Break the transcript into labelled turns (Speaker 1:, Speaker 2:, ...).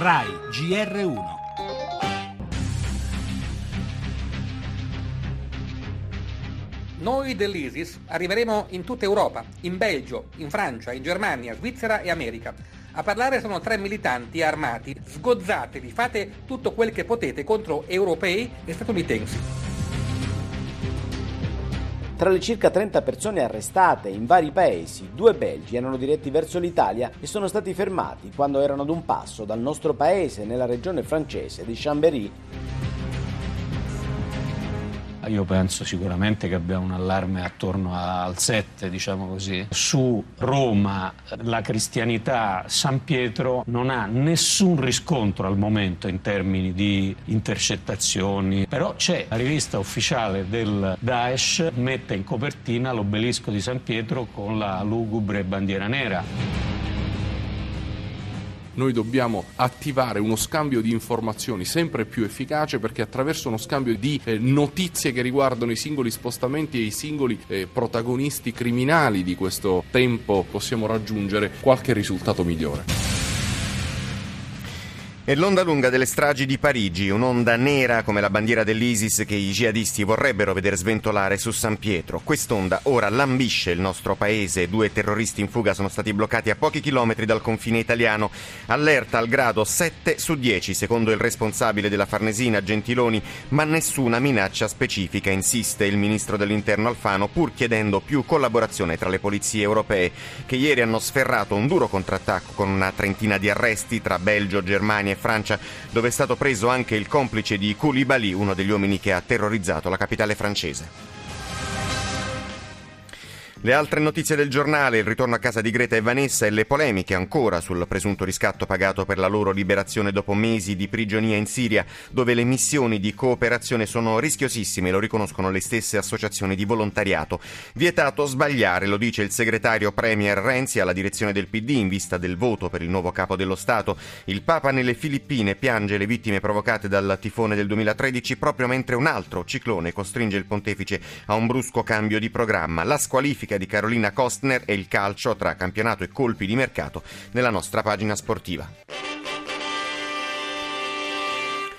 Speaker 1: RAI GR1
Speaker 2: Noi dell'ISIS arriveremo in tutta Europa, in Belgio, in Francia, in Germania, Svizzera e America. A parlare sono tre militanti armati. Sgozzatevi, fate tutto quel che potete contro europei e statunitensi.
Speaker 3: Tra le circa 30 persone arrestate in vari paesi, due belgi erano diretti verso l'Italia e sono stati fermati quando erano ad un passo dal nostro paese nella regione francese di Chambéry
Speaker 4: io penso sicuramente che abbiamo un allarme attorno al 7, diciamo così. Su Roma la cristianità San Pietro non ha nessun riscontro al momento in termini di intercettazioni, però c'è la rivista ufficiale del Daesh mette in copertina l'obelisco di San Pietro con la lugubre bandiera nera
Speaker 5: noi dobbiamo attivare uno scambio di informazioni sempre più efficace perché attraverso uno scambio di eh, notizie che riguardano i singoli spostamenti e i singoli eh, protagonisti criminali di questo tempo possiamo raggiungere qualche risultato migliore.
Speaker 6: E l'onda lunga delle stragi di Parigi, un'onda nera come la bandiera dell'ISIS che i jihadisti vorrebbero vedere sventolare su San Pietro. Quest'onda ora lambisce il nostro paese. Due terroristi in fuga sono stati bloccati a pochi chilometri dal confine italiano. Allerta al grado 7 su 10, secondo il responsabile della Farnesina, Gentiloni, ma nessuna minaccia specifica, insiste il ministro dell'Interno Alfano, pur chiedendo più collaborazione tra le polizie europee, che ieri hanno sferrato un duro contrattacco con una trentina di arresti tra Belgio, Germania e Francia, dove è stato preso anche il complice di Koulibaly, uno degli uomini che ha terrorizzato la capitale francese. Le altre notizie del giornale, il ritorno a casa di Greta e Vanessa e le polemiche ancora sul presunto riscatto pagato per la loro liberazione dopo mesi di prigionia in Siria, dove le missioni di cooperazione sono rischiosissime, lo riconoscono le stesse associazioni di volontariato. Vietato sbagliare, lo dice il segretario Premier Renzi alla direzione del PD in vista del voto per il nuovo capo dello Stato. Il Papa nelle Filippine piange le vittime provocate dal tifone del 2013 proprio mentre un altro ciclone costringe il pontefice a un brusco cambio di programma. La squalifica classifica di Carolina Kostner e il calcio tra campionato e colpi di mercato nella nostra pagina sportiva.